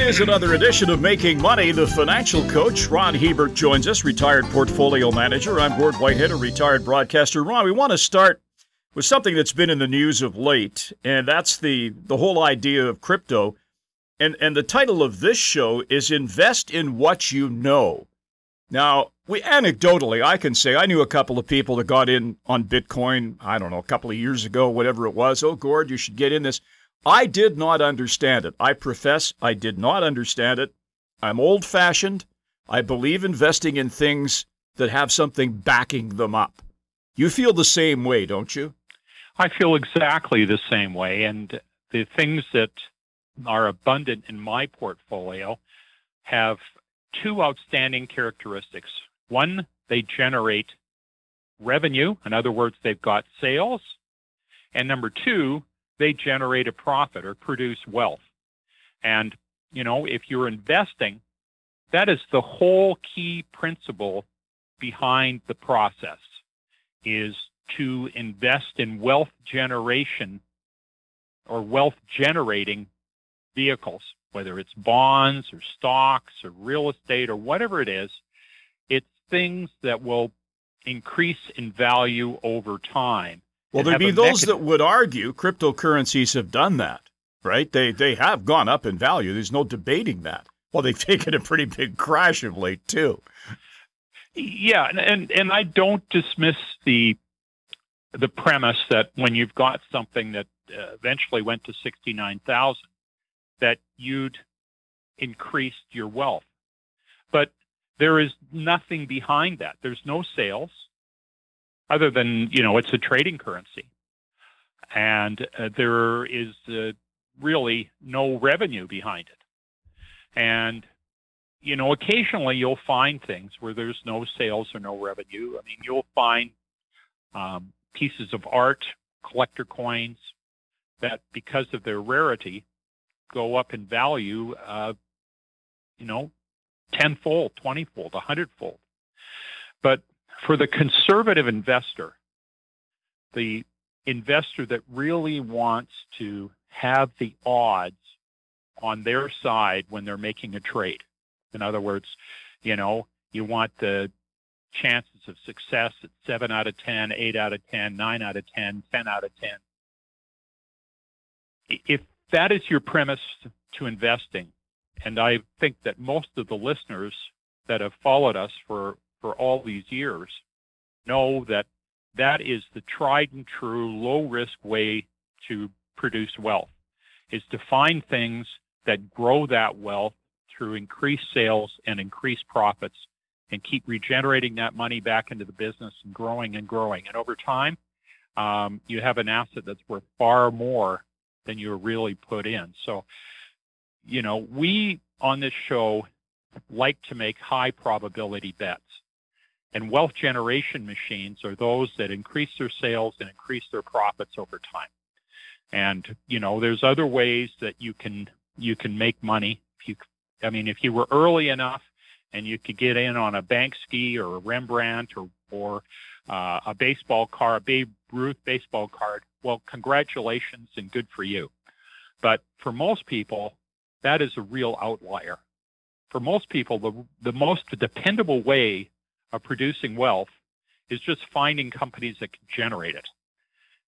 It is another edition of Making Money. The financial coach, Ron Hebert, joins us, retired portfolio manager. I'm Gord Whitehead, a retired broadcaster. Ron, we want to start with something that's been in the news of late, and that's the, the whole idea of crypto. And, and the title of this show is Invest in What You Know. Now, we anecdotally, I can say I knew a couple of people that got in on Bitcoin, I don't know, a couple of years ago, whatever it was. Oh, Gord, you should get in this. I did not understand it. I profess I did not understand it. I'm old fashioned. I believe investing in things that have something backing them up. You feel the same way, don't you? I feel exactly the same way. And the things that are abundant in my portfolio have two outstanding characteristics. One, they generate revenue. In other words, they've got sales. And number two, they generate a profit or produce wealth. And, you know, if you're investing, that is the whole key principle behind the process is to invest in wealth generation or wealth generating vehicles, whether it's bonds or stocks or real estate or whatever it is. It's things that will increase in value over time well, there'd be those mechanism. that would argue cryptocurrencies have done that, right? They they have gone up in value. There's no debating that. Well, they've taken a pretty big crash of late too. Yeah, and and, and I don't dismiss the the premise that when you've got something that uh, eventually went to sixty nine thousand, that you'd increased your wealth, but there is nothing behind that. There's no sales other than you know it's a trading currency, and uh, there is uh, really no revenue behind it. And you know, occasionally you'll find things where there's no sales or no revenue. I mean, you'll find um, pieces of art, collector coins, that because of their rarity, go up in value. Uh, you know, tenfold, twentyfold, a hundredfold. But for the conservative investor, the investor that really wants to have the odds on their side when they're making a trade. In other words, you know, you want the chances of success at 7 out of 10, 8 out of 10, 9 out of 10, 10 out of 10. If that is your premise to investing, and I think that most of the listeners that have followed us for for all these years know that that is the tried and true low risk way to produce wealth is to find things that grow that wealth through increased sales and increased profits and keep regenerating that money back into the business and growing and growing. And over time, um, you have an asset that's worth far more than you really put in. So, you know, we on this show like to make high probability bets. And wealth generation machines are those that increase their sales and increase their profits over time. And you know, there's other ways that you can you can make money. If you, I mean, if you were early enough and you could get in on a Banksy or a Rembrandt or or uh, a baseball card, a Babe Ruth baseball card, well, congratulations and good for you. But for most people, that is a real outlier. For most people, the the most dependable way of producing wealth is just finding companies that can generate it.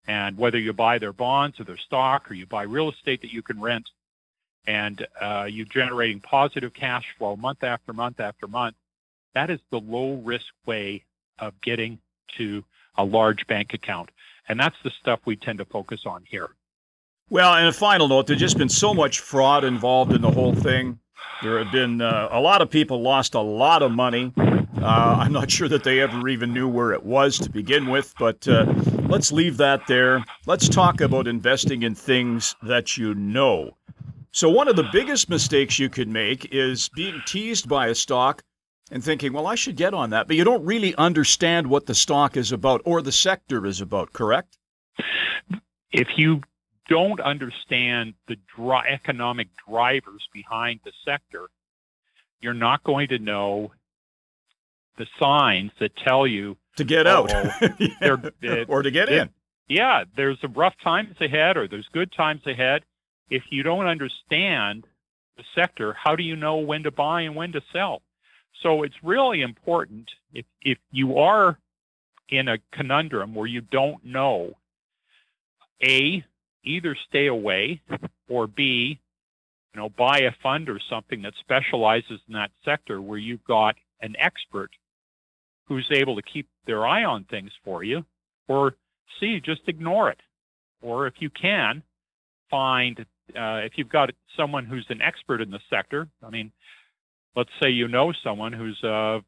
And whether you buy their bonds or their stock or you buy real estate that you can rent and uh, you're generating positive cash flow month after month after month, that is the low risk way of getting to a large bank account. And that's the stuff we tend to focus on here. Well, and a final note, there's just been so much fraud involved in the whole thing. There have been uh, a lot of people lost a lot of money. Uh, I'm not sure that they ever even knew where it was to begin with, but uh, let's leave that there. Let's talk about investing in things that you know. So, one of the biggest mistakes you could make is being teased by a stock and thinking, well, I should get on that, but you don't really understand what the stock is about or the sector is about, correct? If you don't understand the dry economic drivers behind the sector, you're not going to know the signs that tell you to get out it, or to get it, in. Yeah, there's a rough times ahead or there's good times ahead. If you don't understand the sector, how do you know when to buy and when to sell? So it's really important if, if you are in a conundrum where you don't know, A, either stay away or B, you know, buy a fund or something that specializes in that sector where you've got an expert who's able to keep their eye on things for you, or C, just ignore it. Or if you can, find, uh, if you've got someone who's an expert in the sector, I mean, let's say you know someone who's a,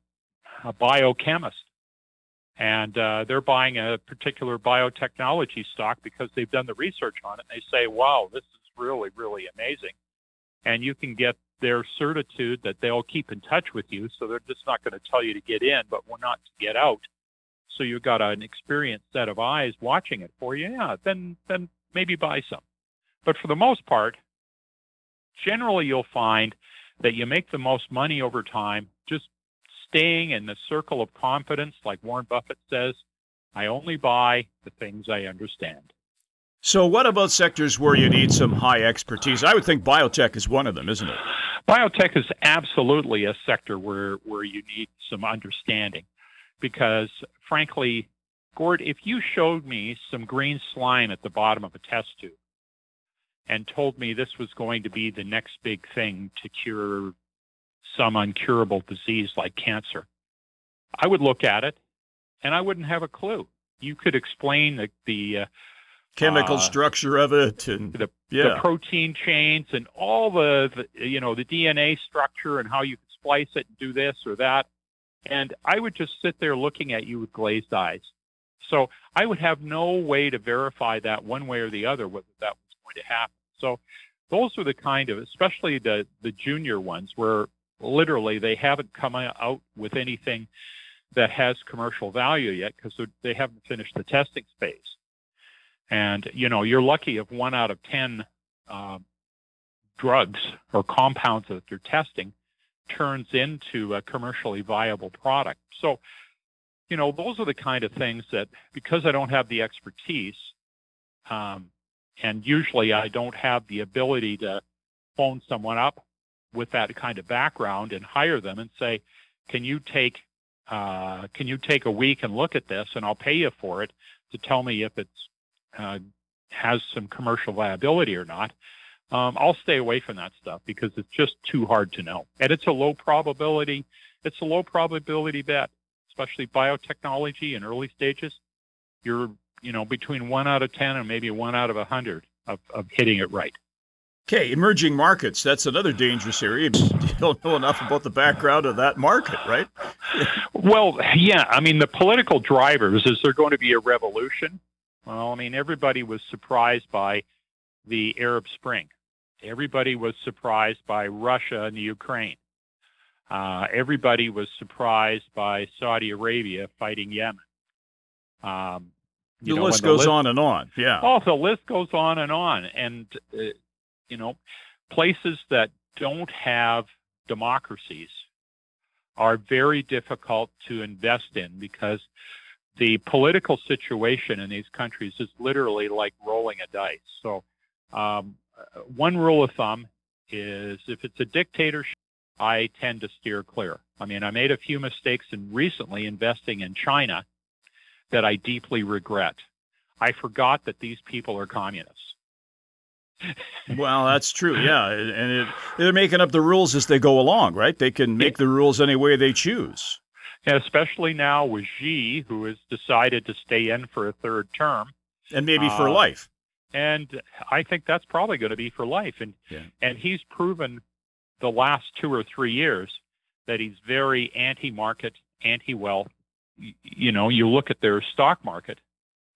a biochemist and uh, they're buying a particular biotechnology stock because they've done the research on it. And they say, wow, this is really, really amazing. And you can get their certitude that they'll keep in touch with you. So they're just not going to tell you to get in, but we're not to get out. So you've got an experienced set of eyes watching it for you. Yeah, then, then maybe buy some. But for the most part, generally you'll find that you make the most money over time just staying in the circle of confidence, like Warren Buffett says. I only buy the things I understand. So, what about sectors where you need some high expertise? I would think biotech is one of them, isn't it? Biotech is absolutely a sector where, where you need some understanding because, frankly, Gord, if you showed me some green slime at the bottom of a test tube and told me this was going to be the next big thing to cure some uncurable disease like cancer, I would look at it and I wouldn't have a clue. You could explain the, the uh, chemical uh, structure of it and the, yeah. the, protein chains and all the, the, you know the DNA structure and how you could splice it and do this or that and I would just sit there looking at you with glazed eyes so I would have no way to verify that one way or the other whether that was going to happen so those are the kind of especially the the junior ones where literally they haven't come out with anything that has commercial value yet because they haven't finished the testing phase and, you know, you're lucky if one out of 10 uh, drugs or compounds that they're testing turns into a commercially viable product. So, you know, those are the kind of things that because I don't have the expertise, um, and usually I don't have the ability to phone someone up with that kind of background and hire them and say, can you take uh, can you take a week and look at this and I'll pay you for it to tell me if it's uh, has some commercial viability or not, um, I'll stay away from that stuff because it's just too hard to know. And it's a low probability, it's a low probability bet, especially biotechnology in early stages. You're, you know, between one out of 10 and maybe one out of a hundred of, of hitting it right. Okay, emerging markets. That's another dangerous area. You don't know enough about the background of that market, right? well, yeah. I mean, the political drivers is there going to be a revolution? Well, I mean, everybody was surprised by the Arab Spring. Everybody was surprised by Russia and the Ukraine. Uh, everybody was surprised by Saudi Arabia fighting Yemen. Um, the know, list the goes list, on and on. Yeah. Oh, the list goes on and on. And, uh, you know, places that don't have democracies are very difficult to invest in because the political situation in these countries is literally like rolling a dice. So, um, one rule of thumb is if it's a dictatorship, I tend to steer clear. I mean, I made a few mistakes in recently investing in China that I deeply regret. I forgot that these people are communists. Well, that's true. Yeah, and it, they're making up the rules as they go along, right? They can make the rules any way they choose And especially now with Xi, who has decided to stay in for a third term, and maybe for uh, life. And I think that's probably going to be for life. And yeah. and he's proven the last two or three years that he's very anti-market, anti-wealth. You know, you look at their stock market;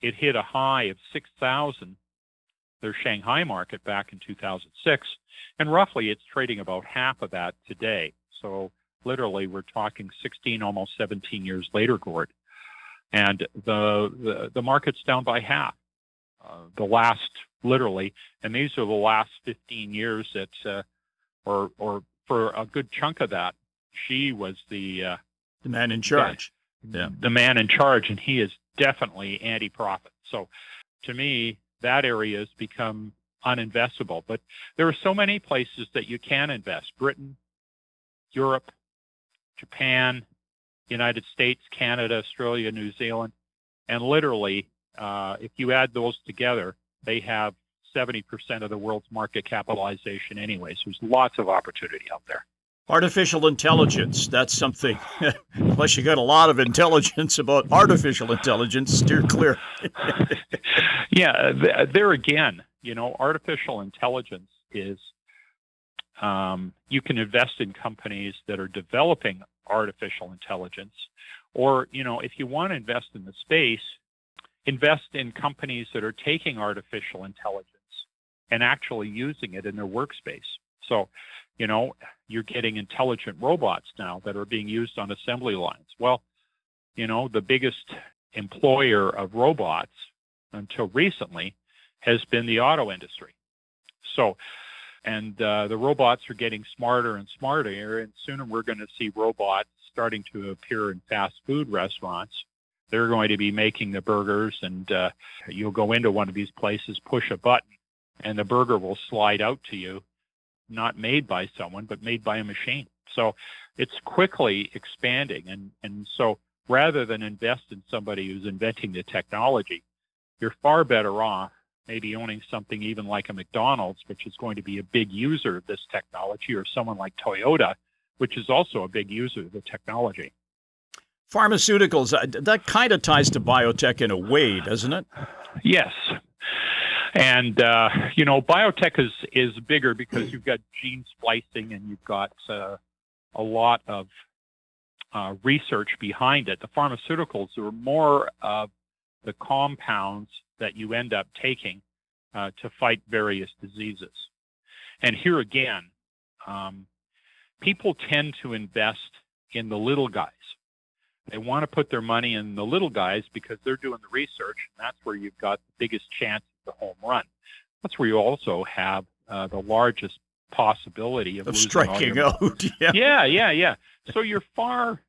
it hit a high of six thousand. Their Shanghai market back in 2006, and roughly it's trading about half of that today. So literally we're talking 16 almost 17 years later gord. And the the, the market's down by half uh, the last literally and these are the last 15 years that uh, or or for a good chunk of that Xi was the uh, the man in charge. The, yeah. The man in charge and he is definitely anti-profit. So to me that area has become uninvestable. But there are so many places that you can invest: Britain, Europe, Japan, United States, Canada, Australia, New Zealand, and literally, uh, if you add those together, they have 70% of the world's market capitalization anyway. So there's lots of opportunity out there. Artificial intelligence, that's something, unless you got a lot of intelligence about artificial intelligence, steer clear. yeah, there again, you know, artificial intelligence is, um, you can invest in companies that are developing artificial intelligence. Or, you know, if you want to invest in the space, invest in companies that are taking artificial intelligence and actually using it in their workspace. So, you know, you're getting intelligent robots now that are being used on assembly lines. Well, you know, the biggest employer of robots until recently has been the auto industry. So, and uh, the robots are getting smarter and smarter, and sooner we're going to see robots starting to appear in fast food restaurants. They're going to be making the burgers, and uh, you'll go into one of these places, push a button, and the burger will slide out to you, not made by someone, but made by a machine. So it's quickly expanding. And, and so rather than invest in somebody who's inventing the technology, you're far better off maybe owning something even like a McDonald's, which is going to be a big user of this technology, or someone like Toyota, which is also a big user of the technology. Pharmaceuticals, uh, that kind of ties to biotech in a way, doesn't it? Yes. And uh, you know, biotech is is bigger because you've got gene splicing and you've got uh, a lot of uh, research behind it. The pharmaceuticals are more of the compounds that you end up taking uh, to fight various diseases. And here again, um, people tend to invest in the little guys. They want to put their money in the little guys because they're doing the research, and that's where you've got the biggest chance the home run. That's where you also have uh, the largest possibility of, of striking out. yeah. yeah, yeah, yeah. So you're far,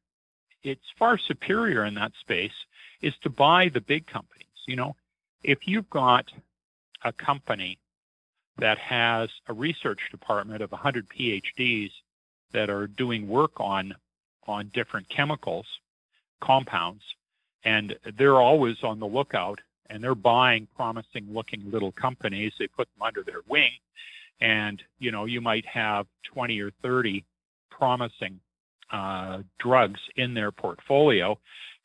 it's far superior in that space is to buy the big companies. You know, if you've got a company that has a research department of 100 PhDs that are doing work on on different chemicals, compounds, and they're always on the lookout and they're buying promising looking little companies. They put them under their wing, and you know you might have 20 or 30 promising uh, drugs in their portfolio,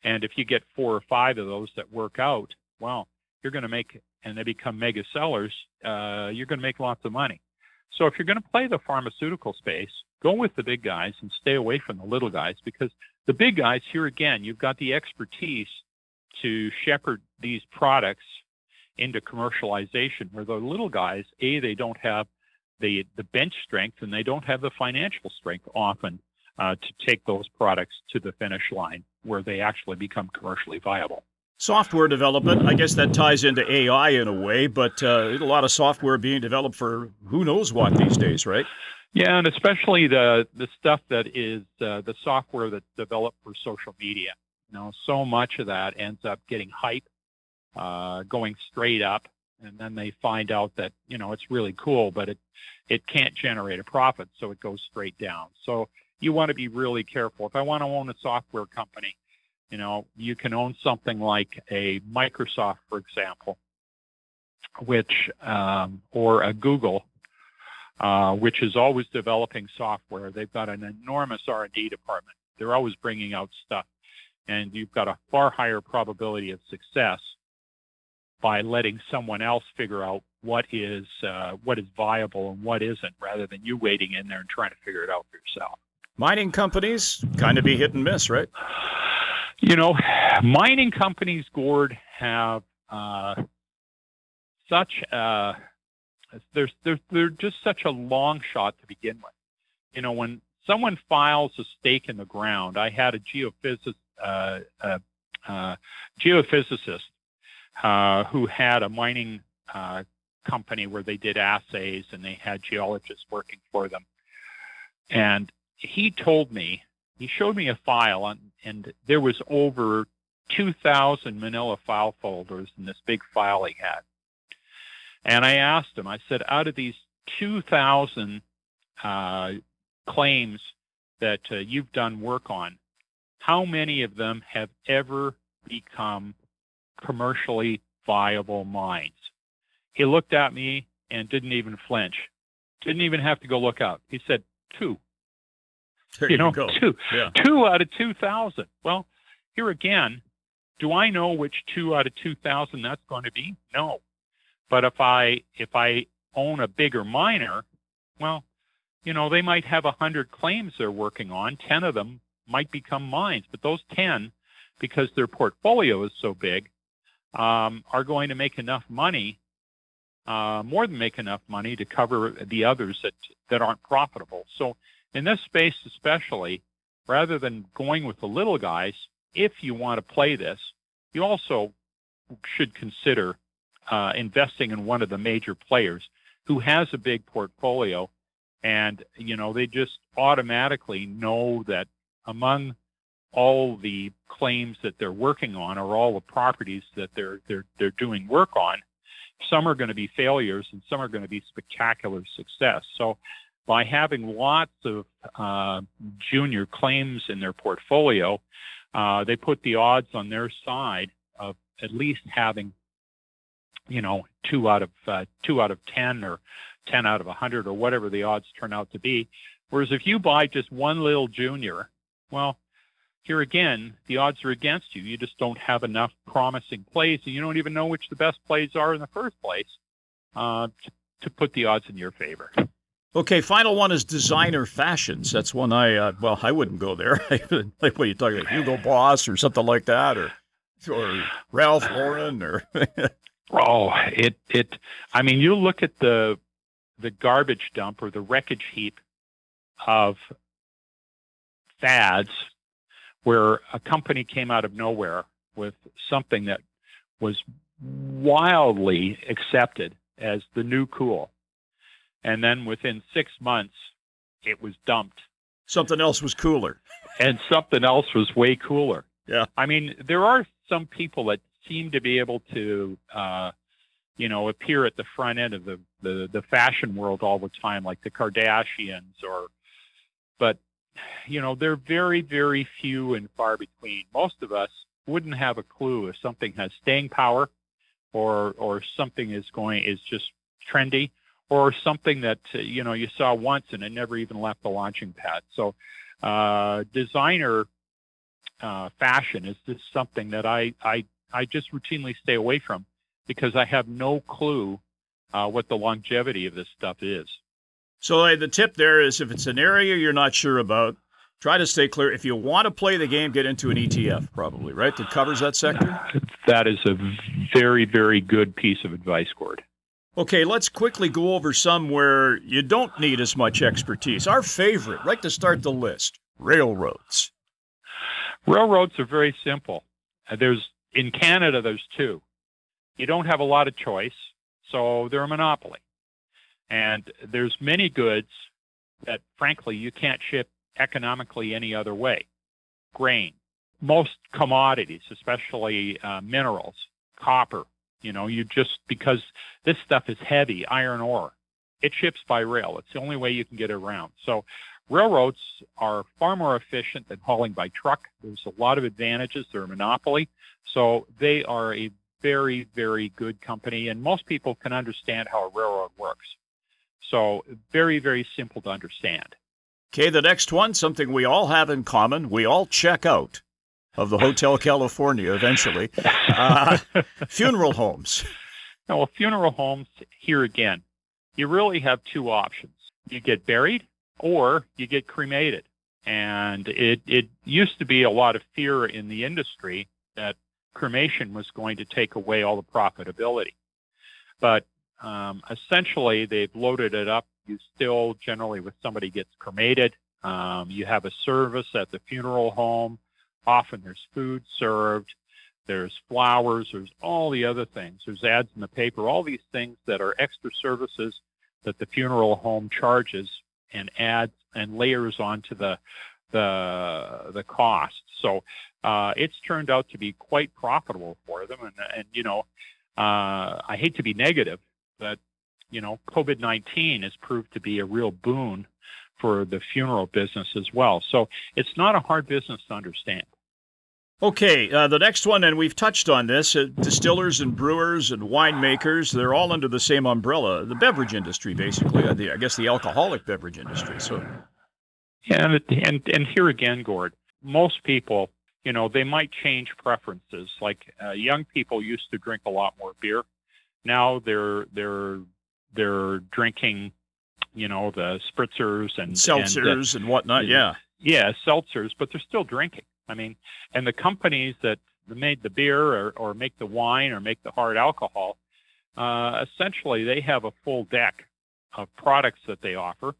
and if you get four or five of those that work out, well, you're going to make and they become mega sellers. Uh, you're going to make lots of money. So if you're going to play the pharmaceutical space, go with the big guys and stay away from the little guys because the big guys here again, you've got the expertise to shepherd these products into commercialization where the little guys, A, they don't have the, the bench strength and they don't have the financial strength often uh, to take those products to the finish line where they actually become commercially viable. Software development, I guess that ties into AI in a way, but uh, a lot of software being developed for who knows what these days, right? Yeah, and especially the the stuff that is uh, the software that's developed for social media. You know, so much of that ends up getting hype, uh, going straight up, and then they find out that you know it's really cool, but it it can't generate a profit, so it goes straight down. So you want to be really careful. If I want to own a software company, you know, you can own something like a Microsoft, for example, which um, or a Google uh, which is always developing software. They've got an enormous R&D department. They're always bringing out stuff, and you've got a far higher probability of success by letting someone else figure out what is uh, what is viable and what isn't, rather than you waiting in there and trying to figure it out for yourself. Mining companies kind of be hit and miss, right? You know, mining companies, Gord, have uh, such a there's they're, they're just such a long shot to begin with. You know, when someone files a stake in the ground, I had a geophysicist, uh, uh, uh, geophysicist uh, who had a mining uh, company where they did assays and they had geologists working for them. And he told me, he showed me a file, and, and there was over 2,000 manila file folders in this big file he had. And I asked him, I said, out of these 2,000 uh, claims that uh, you've done work on, how many of them have ever become commercially viable mines? He looked at me and didn't even flinch. Didn't even have to go look out. He said, two. There you know, go. two, Yeah. two out of 2,000. Well, here again, do I know which two out of 2,000 that's going to be? No. But if I if I own a bigger miner, well, you know, they might have a hundred claims they're working on. Ten of them might become mines, but those ten, because their portfolio is so big, um, are going to make enough money, uh, more than make enough money to cover the others that that aren't profitable. So in this space, especially, rather than going with the little guys, if you want to play this, you also should consider uh, investing in one of the major players who has a big portfolio and you know they just automatically know that among all the claims that they're working on or all the properties that they're they're they're doing work on some are going to be failures and some are going to be spectacular success so by having lots of uh, junior claims in their portfolio uh, they put the odds on their side of at least having you know, two out of uh, two out of ten or ten out of a hundred or whatever the odds turn out to be. Whereas if you buy just one little junior, well, here again, the odds are against you. You just don't have enough promising plays, and you don't even know which the best plays are in the first place uh, to, to put the odds in your favor. Okay, final one is designer fashions. That's one I uh, well, I wouldn't go there. like what are you talking about, Hugo Boss or something like that, or or Ralph Lauren, or Oh, it it. I mean, you look at the the garbage dump or the wreckage heap of fads, where a company came out of nowhere with something that was wildly accepted as the new cool, and then within six months, it was dumped, something else was cooler. and something else was way cooler. Yeah. I mean, there are some people that seem to be able to, uh, you know, appear at the front end of the, the, the fashion world all the time, like the Kardashians or, but, you know, they're very, very few and far between. Most of us wouldn't have a clue if something has staying power or, or something is going, is just trendy or something that, uh, you know, you saw once and it never even left the launching pad. So, uh, designer, uh, fashion is just something that I, I I just routinely stay away from because I have no clue uh, what the longevity of this stuff is. So the tip there is if it's an area you're not sure about, try to stay clear. If you want to play the game, get into an ETF, probably right that covers that sector. That is a very very good piece of advice, Gord. Okay, let's quickly go over some where you don't need as much expertise. Our favorite, right to start the list, railroads. Railroads are very simple. Uh, there's in Canada, there's two. You don't have a lot of choice, so they're a monopoly. And there's many goods that, frankly, you can't ship economically any other way. Grain, most commodities, especially uh, minerals, copper. You know, you just because this stuff is heavy, iron ore, it ships by rail. It's the only way you can get it around. So railroads are far more efficient than hauling by truck. There's a lot of advantages. They're a monopoly. So they are a very, very good company, and most people can understand how a railroad works. So very, very simple to understand. Okay, the next one, something we all have in common. We all check out of the Hotel California eventually. Uh, funeral homes. Now, well, funeral homes, here again, you really have two options. You get buried or you get cremated. And it, it used to be a lot of fear in the industry that cremation was going to take away all the profitability. But um, essentially, they've loaded it up. You still generally, with somebody gets cremated, um, you have a service at the funeral home. Often there's food served, there's flowers, there's all the other things. There's ads in the paper, all these things that are extra services that the funeral home charges and adds and layers onto the the the cost. So uh, it's turned out to be quite profitable for them. And, and you know, uh, I hate to be negative, that you know COVID nineteen has proved to be a real boon for the funeral business as well. So it's not a hard business to understand. Okay, uh, the next one, and we've touched on this uh, distillers and brewers and winemakers, they're all under the same umbrella. The beverage industry, basically, uh, the, I guess the alcoholic beverage industry. So, yeah, and, and, and here again, Gord, most people, you know, they might change preferences. Like uh, young people used to drink a lot more beer. Now they're, they're, they're drinking you know, the spritzers and seltzers and, uh, and whatnot. Yeah. Yeah, seltzers, but they're still drinking. I mean, and the companies that made the beer or, or make the wine or make the hard alcohol, uh, essentially they have a full deck of products that they offer.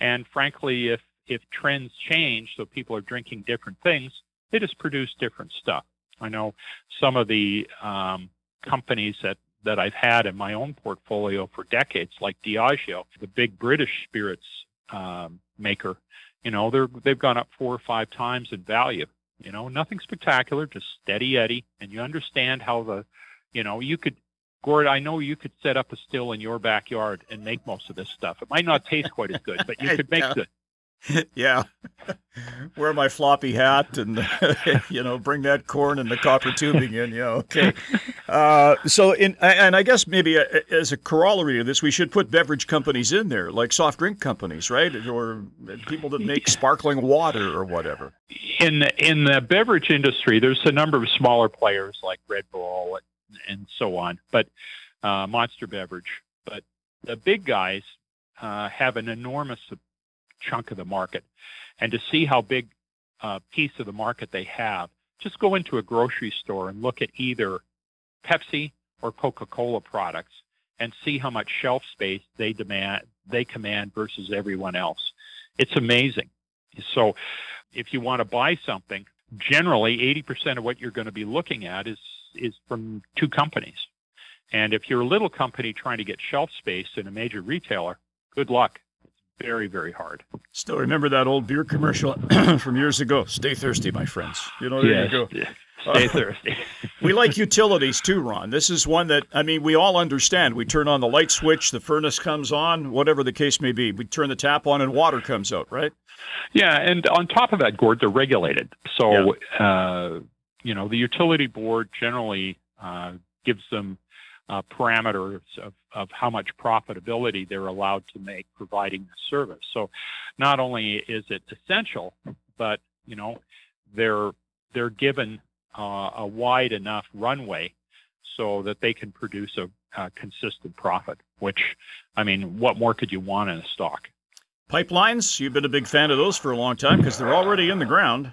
And frankly, if if trends change, so people are drinking different things, they just produce different stuff. I know some of the um, companies that that I've had in my own portfolio for decades, like Diageo, the big British spirits um, maker. You know, they're they've gone up four or five times in value. You know, nothing spectacular, just steady Eddie, and you understand how the, you know, you could. Gord, I know you could set up a still in your backyard and make most of this stuff. It might not taste quite as good, but you could make the yeah. Wear my floppy hat and, you know, bring that corn and the copper tubing in. Yeah, okay. Uh, so, in and I guess maybe uh, as a corollary to this, we should put beverage companies in there, like soft drink companies, right? Or people that make sparkling water or whatever. In in the beverage industry, there's a number of smaller players like Red Bull and, and so on, but uh, Monster Beverage. But the big guys uh, have an enormous chunk of the market. And to see how big a piece of the market they have, just go into a grocery store and look at either Pepsi or Coca-Cola products and see how much shelf space they demand they command versus everyone else. It's amazing. So if you want to buy something, generally 80% of what you're going to be looking at is is from two companies. And if you're a little company trying to get shelf space in a major retailer, good luck very, very hard. Still remember that old beer commercial from years ago. Stay thirsty, my friends. You know, there yes. you go. Stay thirsty. we like utilities too, Ron. This is one that I mean we all understand. We turn on the light switch, the furnace comes on, whatever the case may be. We turn the tap on and water comes out, right? Yeah, and on top of that, Gord, they're regulated. So yeah. uh, you know, the utility board generally uh, gives them uh, parameters of, of how much profitability they're allowed to make providing the service. So not only is it essential, but you know they're they're given uh, a wide enough runway so that they can produce a, a consistent profit. Which I mean, what more could you want in a stock? Pipelines, you've been a big fan of those for a long time because they're already in the ground.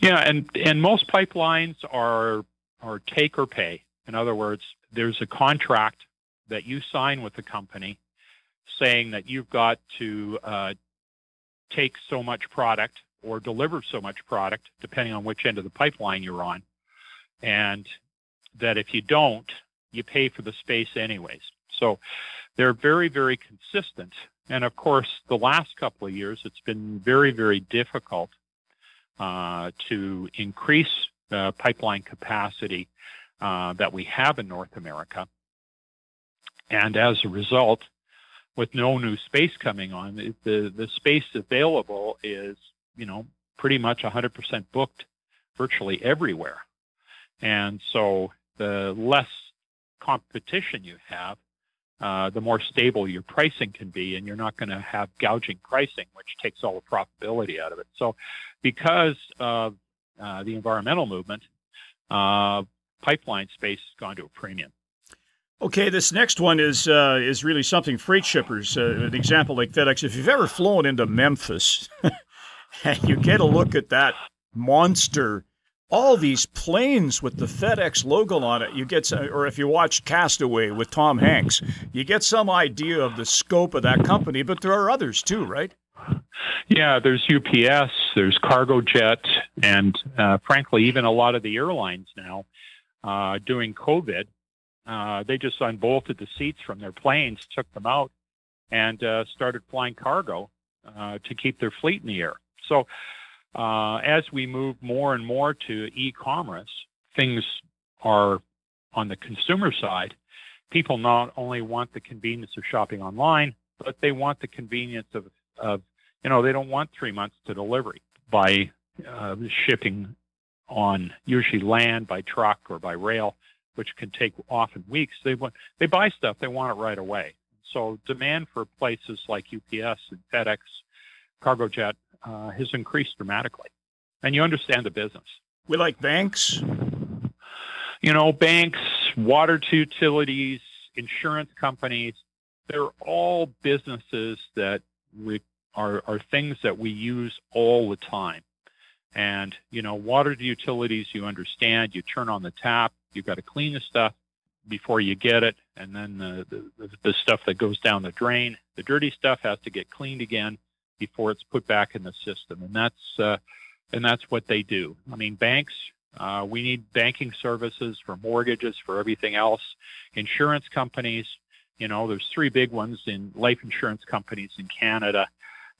Yeah, and and most pipelines are are take or pay. In other words, there's a contract that you sign with the company saying that you've got to uh, take so much product or deliver so much product, depending on which end of the pipeline you're on, and that if you don't, you pay for the space anyways. So they're very, very consistent. And of course, the last couple of years, it's been very, very difficult uh, to increase uh, pipeline capacity uh, that we have in North America. And as a result, with no new space coming on, the, the space available is, you know, pretty much 100% booked virtually everywhere. And so the less competition you have, uh, the more stable your pricing can be, and you're not going to have gouging pricing, which takes all the profitability out of it. So, because of uh, the environmental movement, uh, pipeline space has gone to a premium. Okay, this next one is uh, is really something. Freight shippers, uh, an example like FedEx. If you've ever flown into Memphis, and you get a look at that monster, all these planes with the FedEx logo on it, you get, some, or if you watch Castaway with Tom Hanks, you get some idea of the scope of that company. But there are others too, right? Yeah, there's UPS, there's Cargojet, and uh, frankly, even a lot of the airlines now uh, during COVID. Uh, they just unbolted the seats from their planes, took them out, and uh, started flying cargo uh, to keep their fleet in the air. So, uh, as we move more and more to e-commerce, things are on the consumer side people not only want the convenience of shopping online, but they want the convenience of, of you know, they don't want three months to delivery by uh, shipping on usually land by truck or by rail, which can take often weeks. They want they buy stuff, they want it right away. So demand for places like UPS and FedEx, CargoJet uh, has increased dramatically, and you understand the business. We like banks. You know, banks, water utilities, insurance companies. They're all businesses that we are, are things that we use all the time. And, you know, water utilities, you understand, you turn on the tap, you've got to clean the stuff before you get it. And then the, the, the stuff that goes down the drain, the dirty stuff has to get cleaned again before it's put back in the system. And that's, uh, and that's what they do. I mean, banks, uh, we need banking services for mortgages, for everything else. Insurance companies, you know, there's three big ones in life insurance companies in Canada,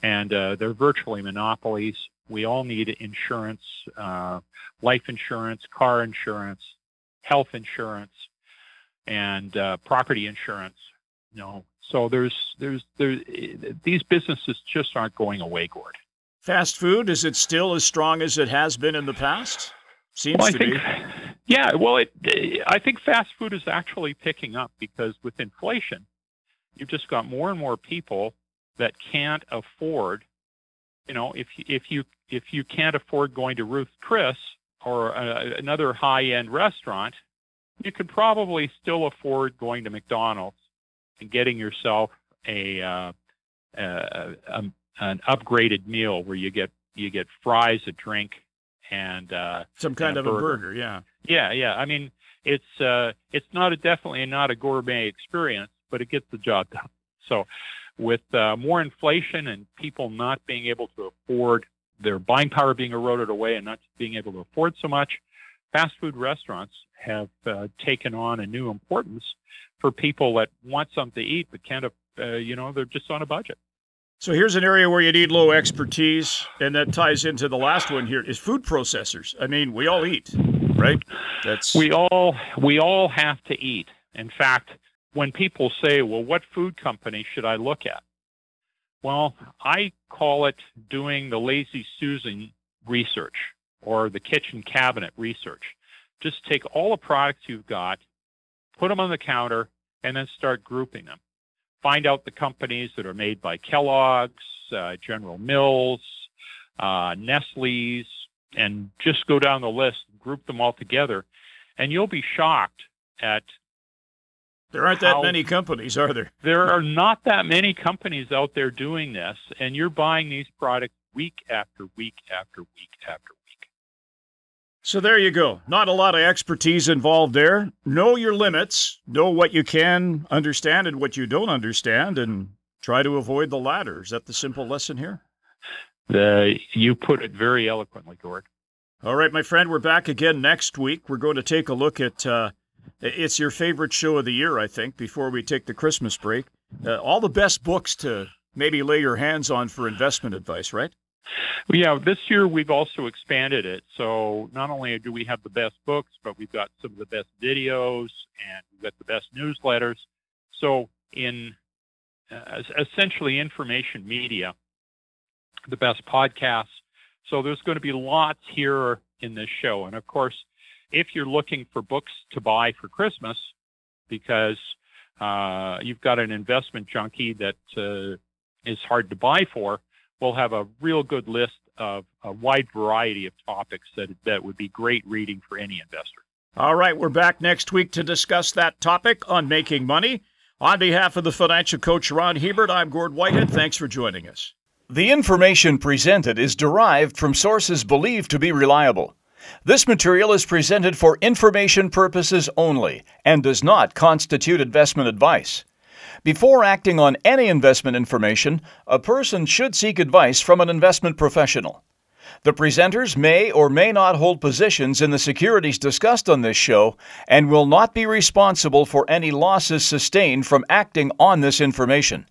and uh, they're virtually monopolies. We all need insurance, uh, life insurance, car insurance, health insurance, and uh, property insurance. You know, so there's there's there these businesses just aren't going away, Gord. Fast food is it still as strong as it has been in the past? Seems well, to think, be. Yeah, well, it, I think fast food is actually picking up because with inflation, you've just got more and more people that can't afford. You know, if if you if you can't afford going to Ruth Chris or a, another high end restaurant, you could probably still afford going to McDonald's and getting yourself a, uh, a, a an upgraded meal where you get you get fries, a drink, and uh, some kind and of a burger. a burger. Yeah, yeah, yeah. I mean, it's uh, it's not a definitely not a gourmet experience, but it gets the job done. So, with uh, more inflation and people not being able to afford their buying power being eroded away and not being able to afford so much, fast food restaurants have uh, taken on a new importance for people that want something to eat but can't, uh, you know, they're just on a budget. So here's an area where you need low expertise, and that ties into the last one here is food processors. I mean, we all eat, right? That's we all we all have to eat. In fact, when people say, "Well, what food company should I look at?" Well, I call it doing the lazy Susan research or the kitchen cabinet research. Just take all the products you've got, put them on the counter, and then start grouping them find out the companies that are made by Kellogg's, uh, General Mills, uh, Nestle's, and just go down the list, group them all together, and you'll be shocked at. There aren't that many companies, are there? there are not that many companies out there doing this, and you're buying these products week after week after week after week. so there you go. Not a lot of expertise involved there. Know your limits, know what you can understand and what you don't understand, and try to avoid the latter. Is that the simple lesson here? The, you put it very eloquently, Gord. All right, my friend, we're back again next week. We're going to take a look at uh, it's your favorite show of the year, I think, before we take the Christmas break. Uh, all the best books to maybe lay your hands on for investment advice, right? Yeah, this year we've also expanded it. So not only do we have the best books, but we've got some of the best videos and we've got the best newsletters. So in uh, essentially information media, the best podcasts. So there's going to be lots here in this show. And of course, if you're looking for books to buy for Christmas, because uh, you've got an investment junkie that uh, is hard to buy for, we'll have a real good list of a wide variety of topics that, that would be great reading for any investor. All right, we're back next week to discuss that topic on making money. On behalf of the financial coach Ron Hebert, I'm Gord Whitehead. Thanks for joining us. The information presented is derived from sources believed to be reliable. This material is presented for information purposes only and does not constitute investment advice. Before acting on any investment information, a person should seek advice from an investment professional. The presenters may or may not hold positions in the securities discussed on this show and will not be responsible for any losses sustained from acting on this information.